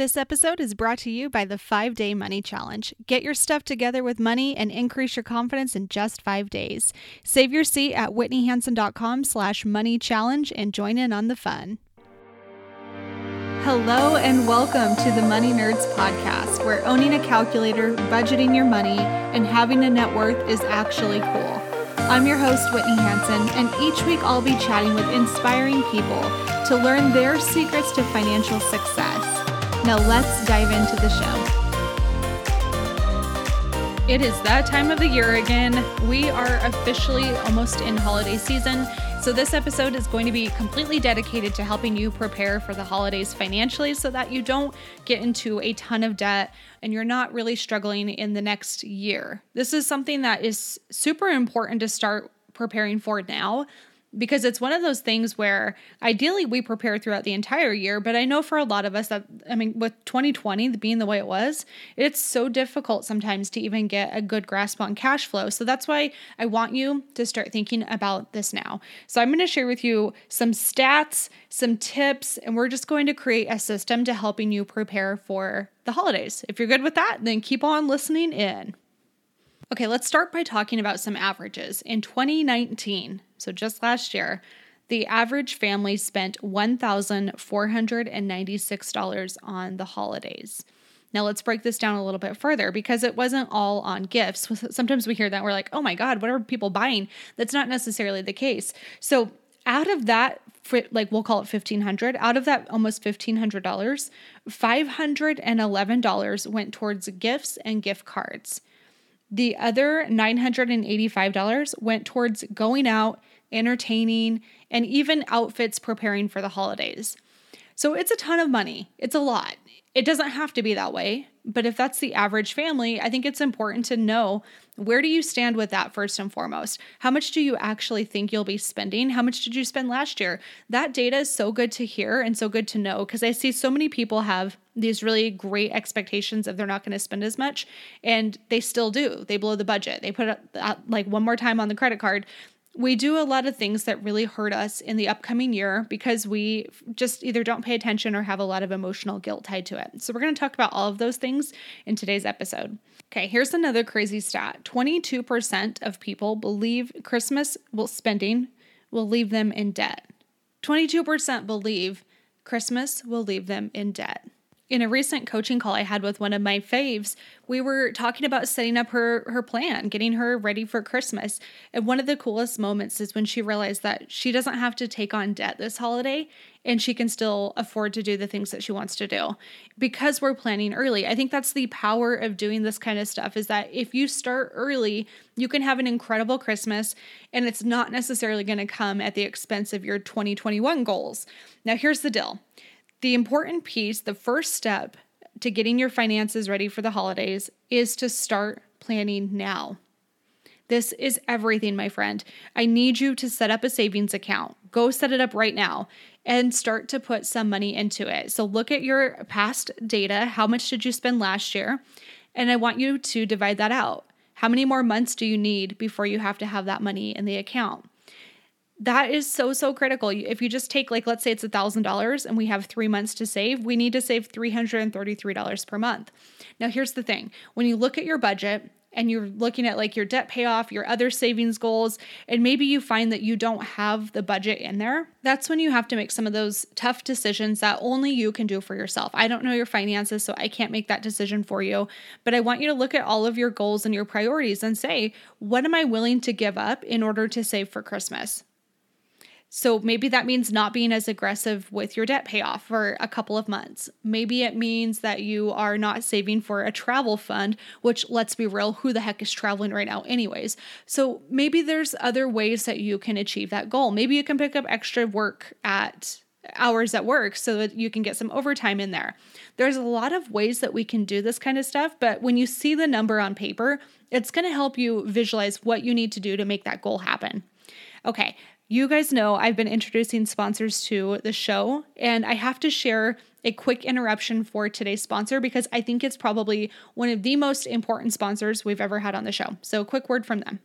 This episode is brought to you by the 5-Day Money Challenge. Get your stuff together with money and increase your confidence in just five days. Save your seat at whitneyhansen.com slash money challenge and join in on the fun. Hello and welcome to the Money Nerds podcast, where owning a calculator, budgeting your money, and having a net worth is actually cool. I'm your host, Whitney Hansen, and each week I'll be chatting with inspiring people to learn their secrets to financial success. Now let's dive into the show. It is that time of the year again. We are officially almost in holiday season. So, this episode is going to be completely dedicated to helping you prepare for the holidays financially so that you don't get into a ton of debt and you're not really struggling in the next year. This is something that is super important to start preparing for now because it's one of those things where ideally we prepare throughout the entire year but i know for a lot of us that i mean with 2020 being the way it was it's so difficult sometimes to even get a good grasp on cash flow. So that's why i want you to start thinking about this now. So i'm going to share with you some stats some tips and we're just going to create a system to helping you prepare for the holidays. If you're good with that then keep on listening in Okay, let's start by talking about some averages. In 2019, so just last year, the average family spent $1,496 on the holidays. Now, let's break this down a little bit further because it wasn't all on gifts. Sometimes we hear that we're like, oh my God, what are people buying? That's not necessarily the case. So, out of that, like we'll call it 1500 out of that almost $1,500, $511 went towards gifts and gift cards. The other $985 went towards going out, entertaining, and even outfits preparing for the holidays. So it's a ton of money. It's a lot. It doesn't have to be that way, but if that's the average family, I think it's important to know where do you stand with that first and foremost? How much do you actually think you'll be spending? How much did you spend last year? That data is so good to hear and so good to know because I see so many people have these really great expectations of they're not going to spend as much and they still do. They blow the budget. They put it uh, like one more time on the credit card we do a lot of things that really hurt us in the upcoming year because we just either don't pay attention or have a lot of emotional guilt tied to it. So, we're going to talk about all of those things in today's episode. Okay, here's another crazy stat 22% of people believe Christmas will spending will leave them in debt. 22% believe Christmas will leave them in debt in a recent coaching call I had with one of my faves, we were talking about setting up her her plan, getting her ready for Christmas. And one of the coolest moments is when she realized that she doesn't have to take on debt this holiday and she can still afford to do the things that she wants to do because we're planning early. I think that's the power of doing this kind of stuff is that if you start early, you can have an incredible Christmas and it's not necessarily going to come at the expense of your 2021 goals. Now here's the deal the important piece, the first step to getting your finances ready for the holidays is to start planning now. This is everything, my friend. I need you to set up a savings account. Go set it up right now and start to put some money into it. So look at your past data. How much did you spend last year? And I want you to divide that out. How many more months do you need before you have to have that money in the account? That is so so critical if you just take like let's say it's a thousand dollars and we have three months to save we need to save $333 per month now here's the thing when you look at your budget and you're looking at like your debt payoff, your other savings goals, and maybe you find that you don't have the budget in there, that's when you have to make some of those tough decisions that only you can do for yourself. I don't know your finances, so I can't make that decision for you, but I want you to look at all of your goals and your priorities and say, what am I willing to give up in order to save for Christmas? So maybe that means not being as aggressive with your debt payoff for a couple of months. Maybe it means that you are not saving for a travel fund, which let's be real, who the heck is traveling right now, anyways? So maybe there's other ways that you can achieve that goal. Maybe you can pick up extra work at hours at work so that you can get some overtime in there. There's a lot of ways that we can do this kind of stuff, but when you see the number on paper, it's going to help you visualize what you need to do to make that goal happen. Okay, you guys know I've been introducing sponsors to the show, and I have to share a quick interruption for today's sponsor because I think it's probably one of the most important sponsors we've ever had on the show. So, quick word from them.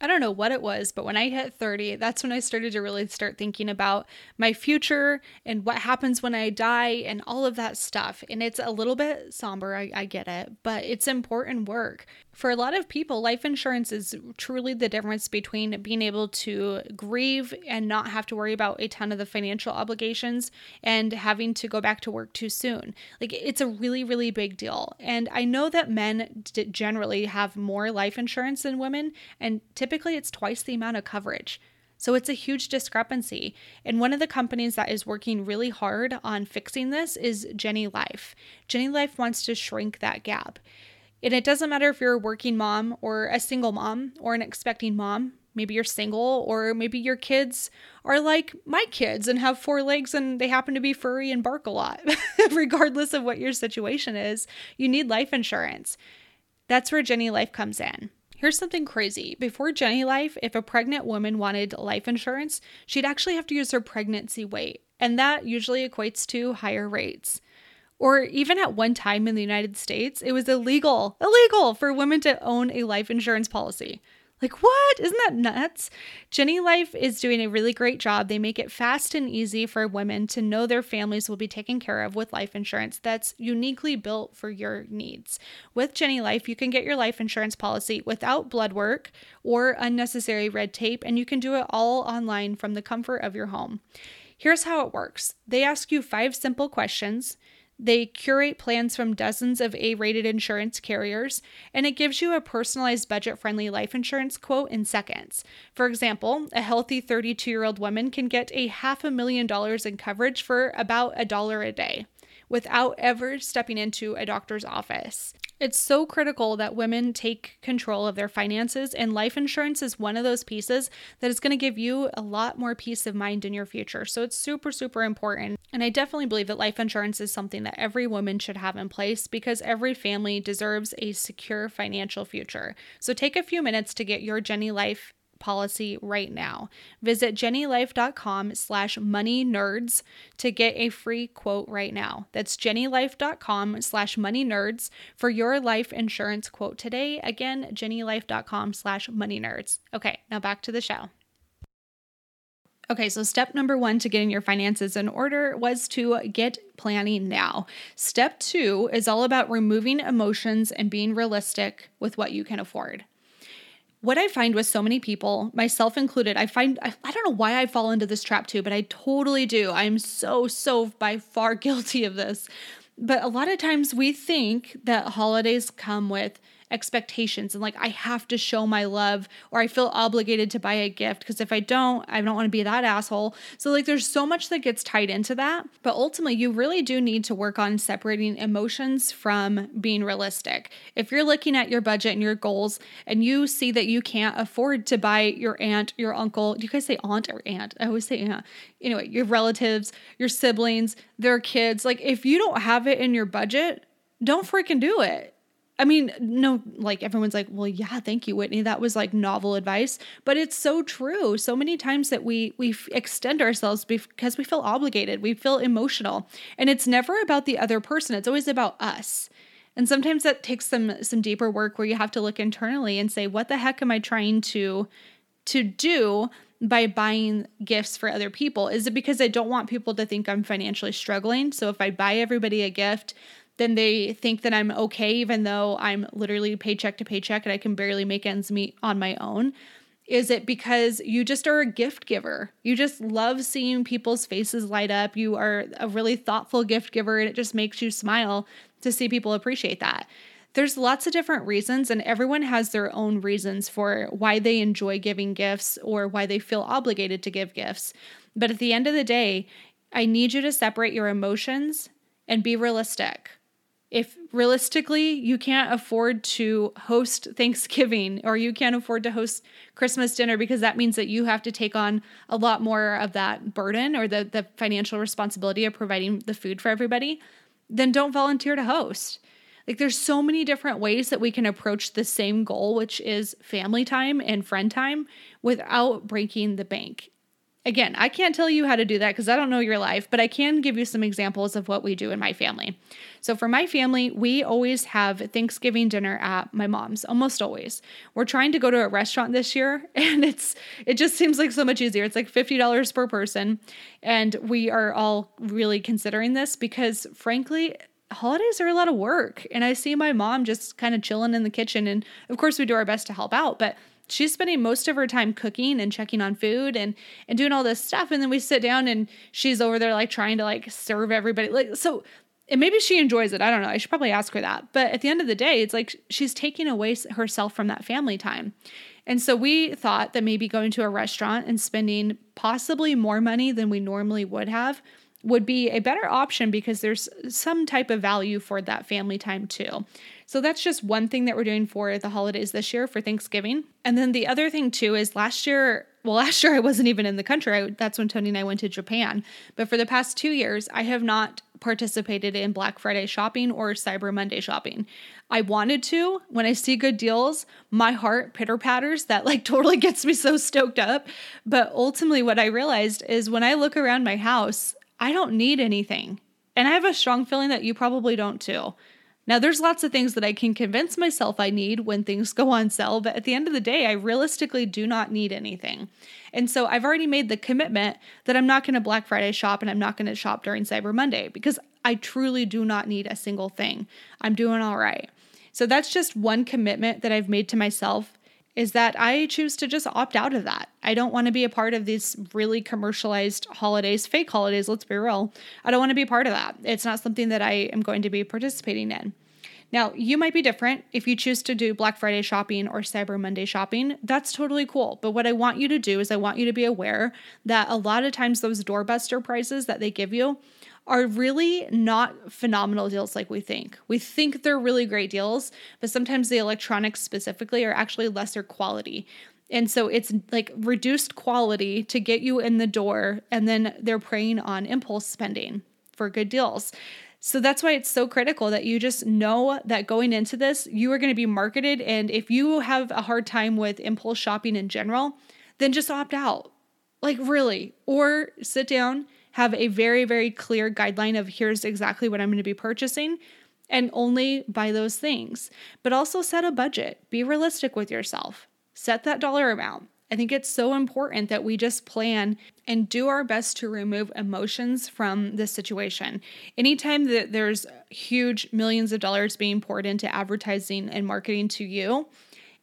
I don't know what it was, but when I hit 30, that's when I started to really start thinking about my future and what happens when I die and all of that stuff. And it's a little bit somber, I, I get it, but it's important work. For a lot of people, life insurance is truly the difference between being able to grieve and not have to worry about a ton of the financial obligations and having to go back to work too soon. Like, it's a really, really big deal. And I know that men d- generally have more life insurance than women, and typically it's twice the amount of coverage. So it's a huge discrepancy. And one of the companies that is working really hard on fixing this is Jenny Life. Jenny Life wants to shrink that gap. And it doesn't matter if you're a working mom or a single mom or an expecting mom. Maybe you're single, or maybe your kids are like my kids and have four legs and they happen to be furry and bark a lot. Regardless of what your situation is, you need life insurance. That's where Jenny Life comes in. Here's something crazy. Before Jenny Life, if a pregnant woman wanted life insurance, she'd actually have to use her pregnancy weight, and that usually equates to higher rates. Or even at one time in the United States, it was illegal, illegal for women to own a life insurance policy. Like, what? Isn't that nuts? Jenny Life is doing a really great job. They make it fast and easy for women to know their families will be taken care of with life insurance that's uniquely built for your needs. With Jenny Life, you can get your life insurance policy without blood work or unnecessary red tape, and you can do it all online from the comfort of your home. Here's how it works they ask you five simple questions. They curate plans from dozens of A rated insurance carriers, and it gives you a personalized budget friendly life insurance quote in seconds. For example, a healthy 32 year old woman can get a half a million dollars in coverage for about a dollar a day without ever stepping into a doctor's office. It's so critical that women take control of their finances, and life insurance is one of those pieces that is going to give you a lot more peace of mind in your future. So it's super, super important. And I definitely believe that life insurance is something that every woman should have in place because every family deserves a secure financial future. So take a few minutes to get your Jenny Life policy right now. Visit jennylife.com slash money nerds to get a free quote right now. That's jennylife.com slash money nerds for your life insurance quote today. Again, jennylife.com slash money nerds. Okay, now back to the show. Okay, so step number one to getting your finances in order was to get planning now. Step two is all about removing emotions and being realistic with what you can afford what I find with so many people, myself included, I find, I, I, don't know why I fall into this trap too, but I totally do. I'm so, so by far guilty of this. But a lot of times we think that holidays come with expectations and like I have to show my love or I feel obligated to buy a gift because if I don't, I don't want to be that asshole. So like there's so much that gets tied into that, but ultimately you really do need to work on separating emotions from being realistic. If you're looking at your budget and your goals and you see that you can't afford to buy your aunt, your uncle, do you guys say aunt or aunt? I always say aunt. Anyway, your relatives, your siblings, their kids, like if you don't have it in your budget, don't freaking do it I mean, no, like everyone's like, well, yeah, thank you, Whitney. That was like novel advice, but it's so true. So many times that we we extend ourselves because we feel obligated, we feel emotional, and it's never about the other person. It's always about us. And sometimes that takes some some deeper work where you have to look internally and say, what the heck am I trying to to do by buying gifts for other people? Is it because I don't want people to think I'm financially struggling? So if I buy everybody a gift then they think that I'm okay, even though I'm literally paycheck to paycheck and I can barely make ends meet on my own? Is it because you just are a gift giver? You just love seeing people's faces light up. You are a really thoughtful gift giver, and it just makes you smile to see people appreciate that. There's lots of different reasons, and everyone has their own reasons for why they enjoy giving gifts or why they feel obligated to give gifts. But at the end of the day, I need you to separate your emotions and be realistic if realistically you can't afford to host Thanksgiving or you can't afford to host Christmas dinner because that means that you have to take on a lot more of that burden or the, the financial responsibility of providing the food for everybody, then don't volunteer to host. Like there's so many different ways that we can approach the same goal, which is family time and friend time without breaking the bank. Again, I can't tell you how to do that because I don't know your life, but I can give you some examples of what we do in my family. So, for my family, we always have Thanksgiving dinner at my mom's, almost always. We're trying to go to a restaurant this year, and it's it just seems like so much easier. It's like $50 per person, and we are all really considering this because frankly, holidays are a lot of work. And I see my mom just kind of chilling in the kitchen and of course we do our best to help out, but she's spending most of her time cooking and checking on food and and doing all this stuff. And then we sit down and she's over there like trying to like serve everybody. Like so and maybe she enjoys it. I don't know. I should probably ask her that. But at the end of the day it's like she's taking away herself from that family time. And so we thought that maybe going to a restaurant and spending possibly more money than we normally would have would be a better option because there's some type of value for that family time too. So that's just one thing that we're doing for the holidays this year for Thanksgiving. And then the other thing too is last year, well, last year I wasn't even in the country. I, that's when Tony and I went to Japan. But for the past two years, I have not participated in Black Friday shopping or Cyber Monday shopping. I wanted to. When I see good deals, my heart pitter patters. That like totally gets me so stoked up. But ultimately, what I realized is when I look around my house, I don't need anything. And I have a strong feeling that you probably don't too. Now, there's lots of things that I can convince myself I need when things go on sale, but at the end of the day, I realistically do not need anything. And so I've already made the commitment that I'm not going to Black Friday shop and I'm not going to shop during Cyber Monday because I truly do not need a single thing. I'm doing all right. So that's just one commitment that I've made to myself is that I choose to just opt out of that. I don't want to be a part of these really commercialized holidays, fake holidays, let's be real. I don't want to be part of that. It's not something that I am going to be participating in. Now, you might be different. If you choose to do Black Friday shopping or Cyber Monday shopping, that's totally cool. But what I want you to do is I want you to be aware that a lot of times those doorbuster prices that they give you are really not phenomenal deals like we think. We think they're really great deals, but sometimes the electronics specifically are actually lesser quality. And so it's like reduced quality to get you in the door, and then they're preying on impulse spending for good deals. So that's why it's so critical that you just know that going into this, you are going to be marketed. And if you have a hard time with impulse shopping in general, then just opt out. Like, really. Or sit down have a very, very clear guideline of here's exactly what I'm going to be purchasing and only buy those things. But also set a budget, be realistic with yourself, set that dollar amount. I think it's so important that we just plan and do our best to remove emotions from this situation. Anytime that there's huge millions of dollars being poured into advertising and marketing to you,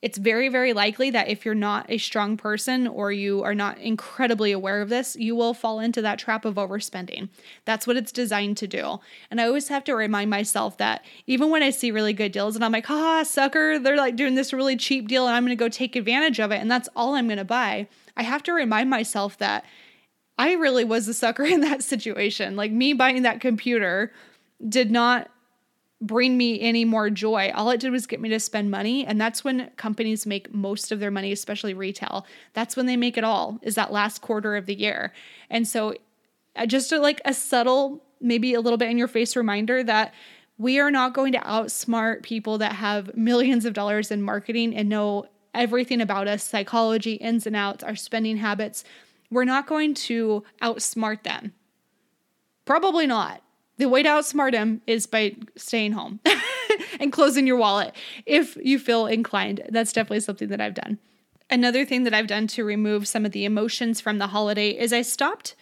it's very, very likely that if you're not a strong person or you are not incredibly aware of this, you will fall into that trap of overspending. That's what it's designed to do. And I always have to remind myself that even when I see really good deals and I'm like, ah, sucker, they're like doing this really cheap deal and I'm to go take advantage of it and that's all I'm to buy, I have to remind myself that I really was a sucker in that situation. Like me buying that computer did not bring me any more joy. All it did was get me to spend money. And that's when companies make most of their money, especially retail. That's when they make it all, is that last quarter of the year. And so, uh, just like a subtle, maybe a little bit in your face reminder that we are not going to outsmart people that have millions of dollars in marketing and know everything about us psychology, ins and outs, our spending habits. We're not going to outsmart them. Probably not. The way to outsmart him is by staying home and closing your wallet if you feel inclined. That's definitely something that I've done. Another thing that I've done to remove some of the emotions from the holiday is I stopped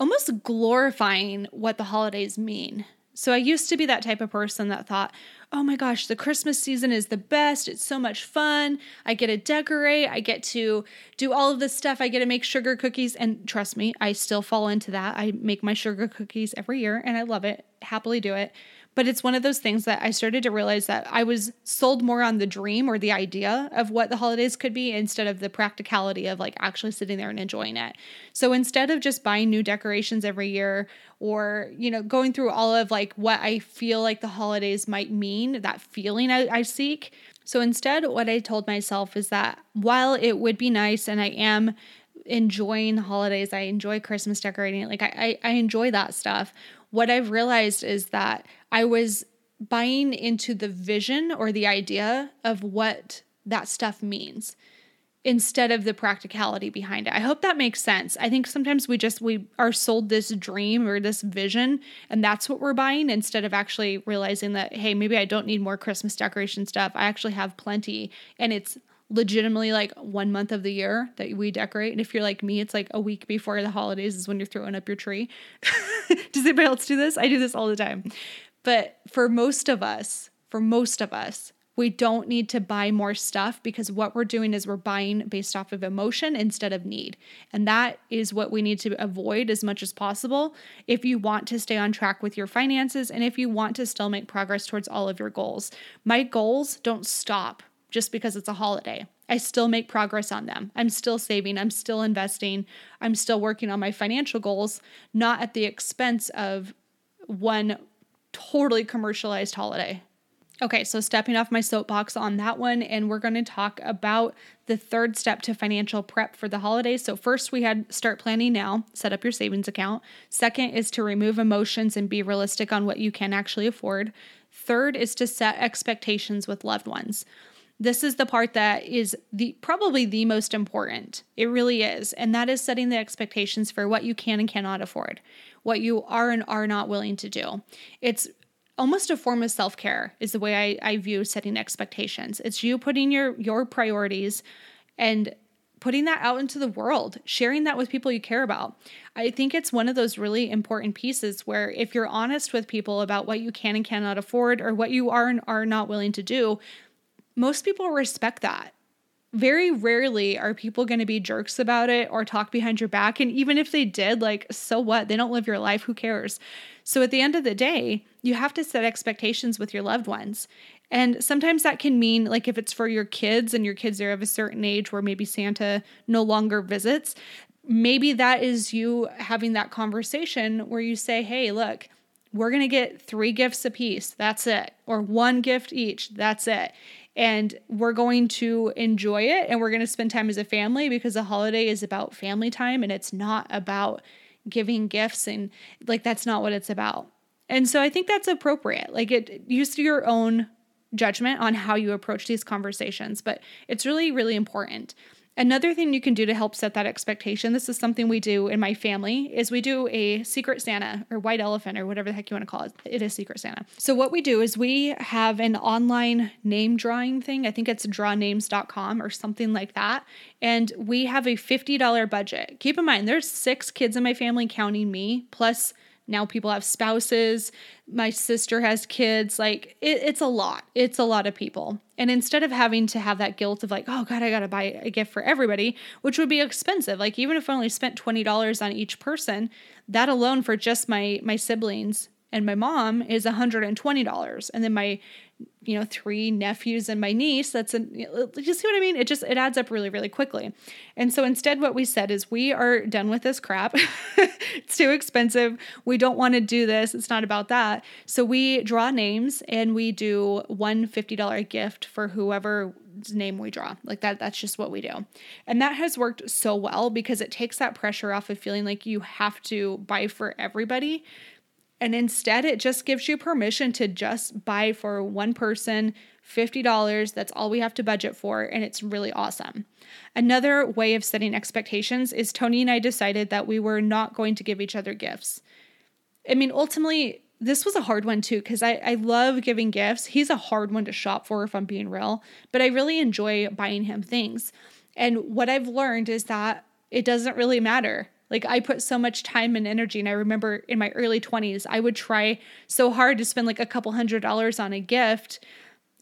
almost glorifying what the holidays mean. So I used to be that type of person that thought, oh my gosh, the Christmas season is the best. It's so much fun. I get to decorate, I get to do all of this stuff. I get to make sugar cookies. And trust me, I still fall into that. I make my sugar cookies every year and I love it, happily do it. But it's one of those things that I started to realize that I was sold more on the dream or the idea of what the holidays could be instead of the practicality of like actually sitting there and enjoying it. So instead of just buying new decorations every year or, you know, going through all of like what I feel like the holidays might mean, that feeling I, I seek. So instead, what I told myself is that while it would be nice and I am enjoying the holidays, I enjoy Christmas decorating, like I, I, I enjoy that stuff what I've realized is that I was buying into the vision or the idea of what that stuff means instead of the practicality behind it. I hope that makes sense. I think sometimes we just we are sold this dream or this vision and that's what we're buying instead of actually realizing that hey, maybe I don't need more Christmas decoration stuff. I actually have plenty and it's legitimately like one month of the year that we decorate. And if you're like me, it's like a week before the holidays is when you're throwing up your tree. Does anybody else do this? I do this all the time. But for most of us, for most of us, we don't need to buy more stuff because what we're doing is we're buying based off of emotion instead of need. And that is what we need to avoid as much as possible if you want to stay on track with your finances and if you want to still make progress towards all of your goals. My goals don't stop just because it's a holiday. I still make progress on them. I'm still saving, I'm still investing, I'm still working on my financial goals, not at the expense of one totally commercialized holiday. Okay, so stepping off my soapbox on that one, and we're going to talk about the third step to financial prep for the holidays. So, first, we had start planning now, set up your savings account. Second is to remove emotions and be realistic on what you can actually afford. Third is to set expectations with loved ones. This is the part that is the probably the most important. It really is. And that is setting the expectations for what you can and cannot afford, what you are and are not willing to do. It's almost a form of self-care is the way I, I view setting expectations. It's you putting your your priorities and putting that out into the world, sharing that with people you care about. I think it's one of those really important pieces where if you're honest with people about what you can and cannot afford or what you are and are not willing to do, most people respect that. Very rarely are people going to be jerks about it or talk behind your back. And even if they did, like, so what? They don't live your life. Who cares? So at the end of the day, you have to set expectations with your loved ones. And sometimes that can mean, like, if it's for your kids and your kids are of a certain age where maybe Santa no longer visits, maybe that is you having that conversation where you say, hey, look, we're going to get three gifts apiece. That's it. Or one gift each. That's it and we're going to enjoy it and we're going to spend time as a family because the holiday is about family time and it's not about giving gifts and like that's not what it's about. And so I think that's appropriate. Like it use your own judgment on how you approach these conversations, but it's really really important. Another thing you can do to help set that expectation, this is something we do in my family, is we do a secret Santa or white elephant or whatever the heck you want to call it. It is secret Santa. So what we do is we have an online name drawing thing. I think it's drawnames.com or something like that. And we have a $50 budget. Keep in mind, there's six kids in my family counting me, plus now people have spouses. My sister has kids. Like it, it's a lot. It's a lot of people. And instead of having to have that guilt of like oh god i gotta buy a gift for everybody which would be expensive. Like even if i only spent $20 on each person that alone for just my my siblings and my mom is $120 and then my you know three nephews and my niece that's a you see what i mean? It just it adds up really really quickly. And so instead what we said is we are done with this crap. It's too expensive. We don't want to do this. It's not about that. So we draw names and we do one $50 gift for whoever name we draw. Like that that's just what we do. And that has worked so well because it takes that pressure off of feeling like you have to buy for everybody and instead, it just gives you permission to just buy for one person $50. That's all we have to budget for. And it's really awesome. Another way of setting expectations is Tony and I decided that we were not going to give each other gifts. I mean, ultimately, this was a hard one too, because I, I love giving gifts. He's a hard one to shop for, if I'm being real, but I really enjoy buying him things. And what I've learned is that it doesn't really matter Like I put so much time and energy. And I remember in my early 20s, I would try so hard to spend like a couple hundred dollars on a gift.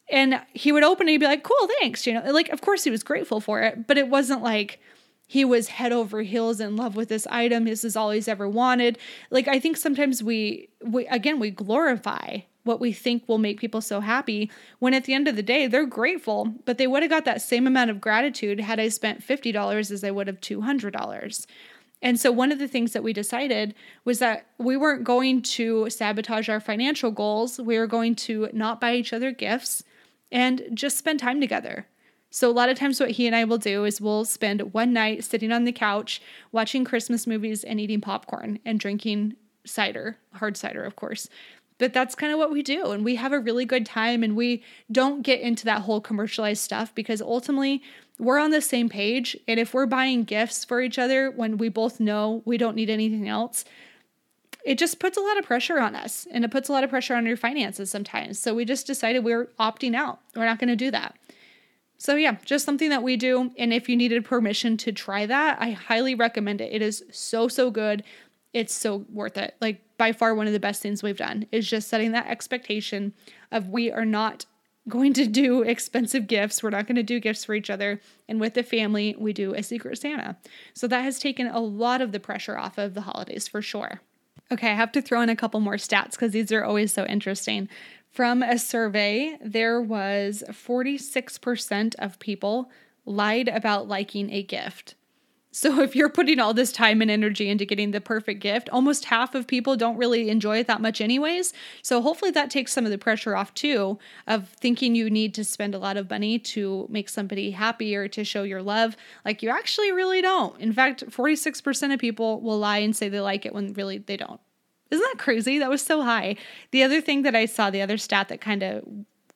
And he would open it and be like, cool, thanks. You know, like, of course he was grateful for it, but it wasn't like, he was head over heels in love with this item. This is all he's ever wanted. Like I think sometimes we we again we glorify what we think will make people so happy when at the end of the day they're grateful, but they would have got that same amount of gratitude had I spent $50 as I would have $200. And so one of the things that we decided was that we weren't going to sabotage our financial goals. We were going to not buy each other gifts and just spend time together. So, a lot of times, what he and I will do is we'll spend one night sitting on the couch watching Christmas movies and eating popcorn and drinking cider, hard cider, of course. But that's kind of what we do. And we have a really good time and we don't get into that whole commercialized stuff because ultimately we're on the same page. And if we're buying gifts for each other when we both know we don't need anything else, it just puts a lot of pressure on us and it puts a lot of pressure on your finances sometimes. So we just decided we're opting out. We're not going to do that. So, yeah, just something that we do. And if you needed permission to try that, I highly recommend it. It is so, so good. It's so worth it. Like, by far, one of the best things we've done is just setting that expectation of we are not going to do expensive gifts. We're not going to do gifts for each other. And with the family, we do a secret Santa. So, that has taken a lot of the pressure off of the holidays for sure. Okay, I have to throw in a couple more stats because these are always so interesting. From a survey, there was 46% of people lied about liking a gift. So if you're putting all this time and energy into getting the perfect gift, almost half of people don't really enjoy it that much anyways. So hopefully that takes some of the pressure off too of thinking you need to spend a lot of money to make somebody happy or to show your love. Like you actually really don't. In fact, 46% of people will lie and say they like it when really they don't. Isn't that crazy? That was so high. The other thing that I saw, the other stat that kind of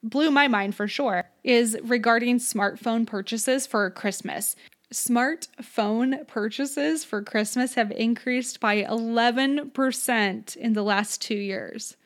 blew my mind for sure, is regarding smartphone purchases for Christmas. Smartphone purchases for Christmas have increased by 11% in the last two years.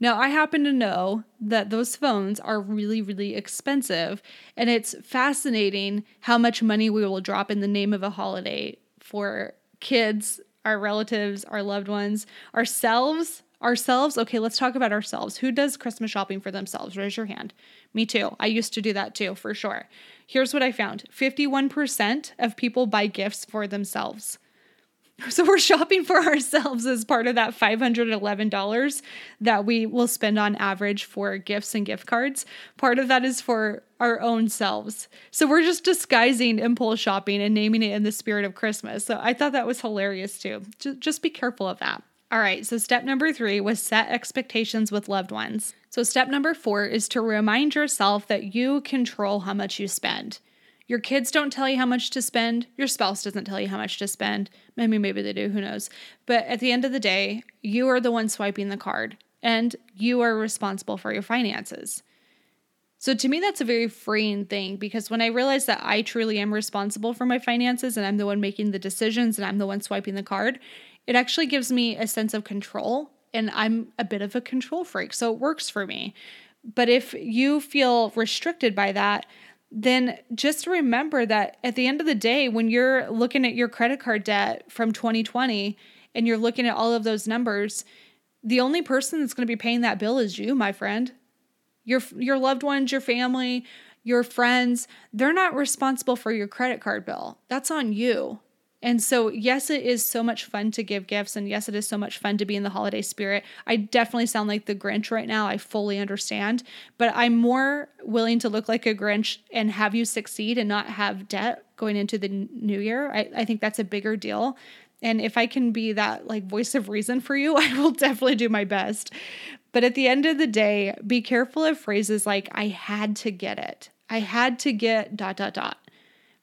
Now, I happen to know that those phones are really, really expensive, and it's fascinating how much money we will drop in the name of a holiday for kids our relatives, our loved ones, ourselves. Ourselves, okay, let's talk about ourselves. Who does Christmas shopping for themselves? Raise your hand. Me too. I used to do that too, for sure. Here's what I found 51% of people buy gifts for themselves. So we're shopping for ourselves as part of that $511 that we will spend on average for gifts and gift cards. Part of that is for our own selves. So we're just disguising impulse shopping and naming it in the spirit of Christmas. So I thought that was hilarious too. Just be careful of that. All right, so step number three was set expectations with loved ones. So step number four is to remind yourself that you control how much you spend. Your kids don't tell you how much to spend. Your spouse doesn't tell you how much to spend. Maybe, maybe they do, who knows. But at the end of the day, you are the one swiping the card and you are responsible for your finances. So to me, that's a very freeing thing because when I realize that I truly am responsible for my finances and I'm the one making the decisions and I'm the one swiping the card, it actually gives me a sense of control. And I'm a bit of a control freak. So it works for me. But if you feel restricted by that, then just remember that at the end of the day, when you're looking at your credit card debt from 2020 and you're looking at all of those numbers, the only person that's going to be paying that bill is you, my friend. Your your loved ones, your family, your friends, they're not responsible for your credit card bill. That's on you. And so, yes, it is so much fun to give gifts. And yes, it is so much fun to be in the holiday spirit. I definitely sound like the Grinch right now. I fully understand. But I'm more willing to look like a Grinch and have you succeed and not have debt going into the new year. I, I think that's a bigger deal. And if I can be that like voice of reason for you, I will definitely do my best. But at the end of the day, be careful of phrases like, I had to get it. I had to get dot, dot, dot.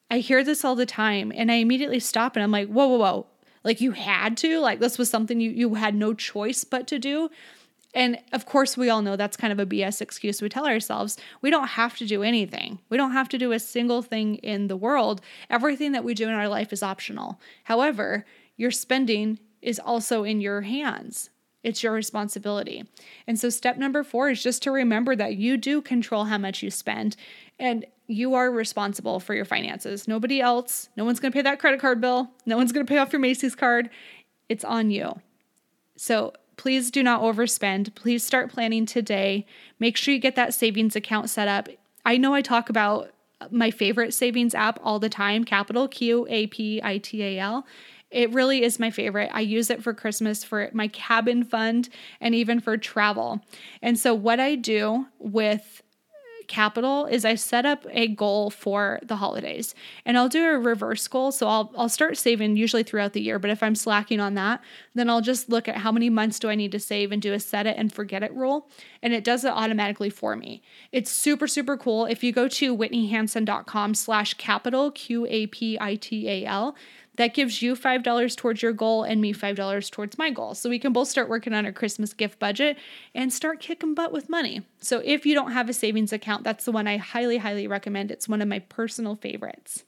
I hear this all the time and I immediately stop and I'm like, whoa, whoa, whoa. Like you had to, like this was something you, you had no choice but to do. And of course, we all know that's kind of a BS excuse we tell ourselves. We don't have to do anything. We don't have to do a single thing in the world. Everything that we do in our life is optional. However, your spending is also in your hands. It's your responsibility. And so, step number four is just to remember that you do control how much you spend. And you are responsible for your finances. Nobody else. No one's going to pay that credit card bill. No one's going to pay off your Macy's card. It's on you. So please do not overspend. Please start planning today. Make sure you get that savings account set up. I know I talk about my favorite savings app all the time, Qapital Q A P I T A L. It really is my favorite. I use it for Christmas for my cabin fund and even for travel. And so, what I do with Qapital is I set up a goal for the holidays and I'll do a reverse goal. So I'll, I'll start saving usually throughout the year, but if I'm slacking on that, then I'll just look at how many months do I need to save and do a set it and forget it rule. And it does it automatically for me. It's super, super cool. If you go to whitneyhansen.com slash qapital, Q A P I T A L, that gives you $5 towards your goal and me $5 towards my goal. So we can both start working on our Christmas gift budget and start kicking butt with money. So if you don't have a savings account, that's the one I highly, highly recommend. It's one of my personal favorites.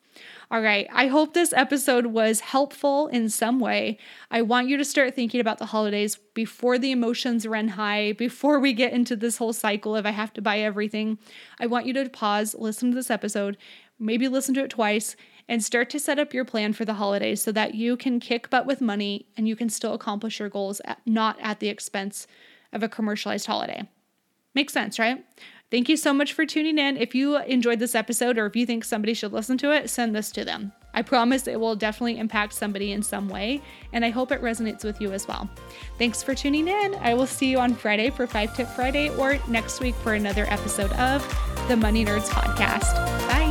All right, I hope this episode was helpful in some way. I want you to start thinking about the holidays before the emotions run high, before we get into this whole cycle of I have to buy everything. I want you to pause, listen to this episode, maybe listen to it twice, and start to set up your plan for the holidays so that you can kick butt with money and you can still accomplish your goals at, not at the expense of a commercialized holiday. Makes sense, right? Thank you so much for tuning in. If you enjoyed this episode or if you think somebody should listen to it, send this to them. I promise it will definitely impact somebody in some way, and I hope it resonates with you as well. Thanks for tuning in. I will see you on Friday for Five Tip Friday or next week for another episode of the Money Nerds Podcast. Bye.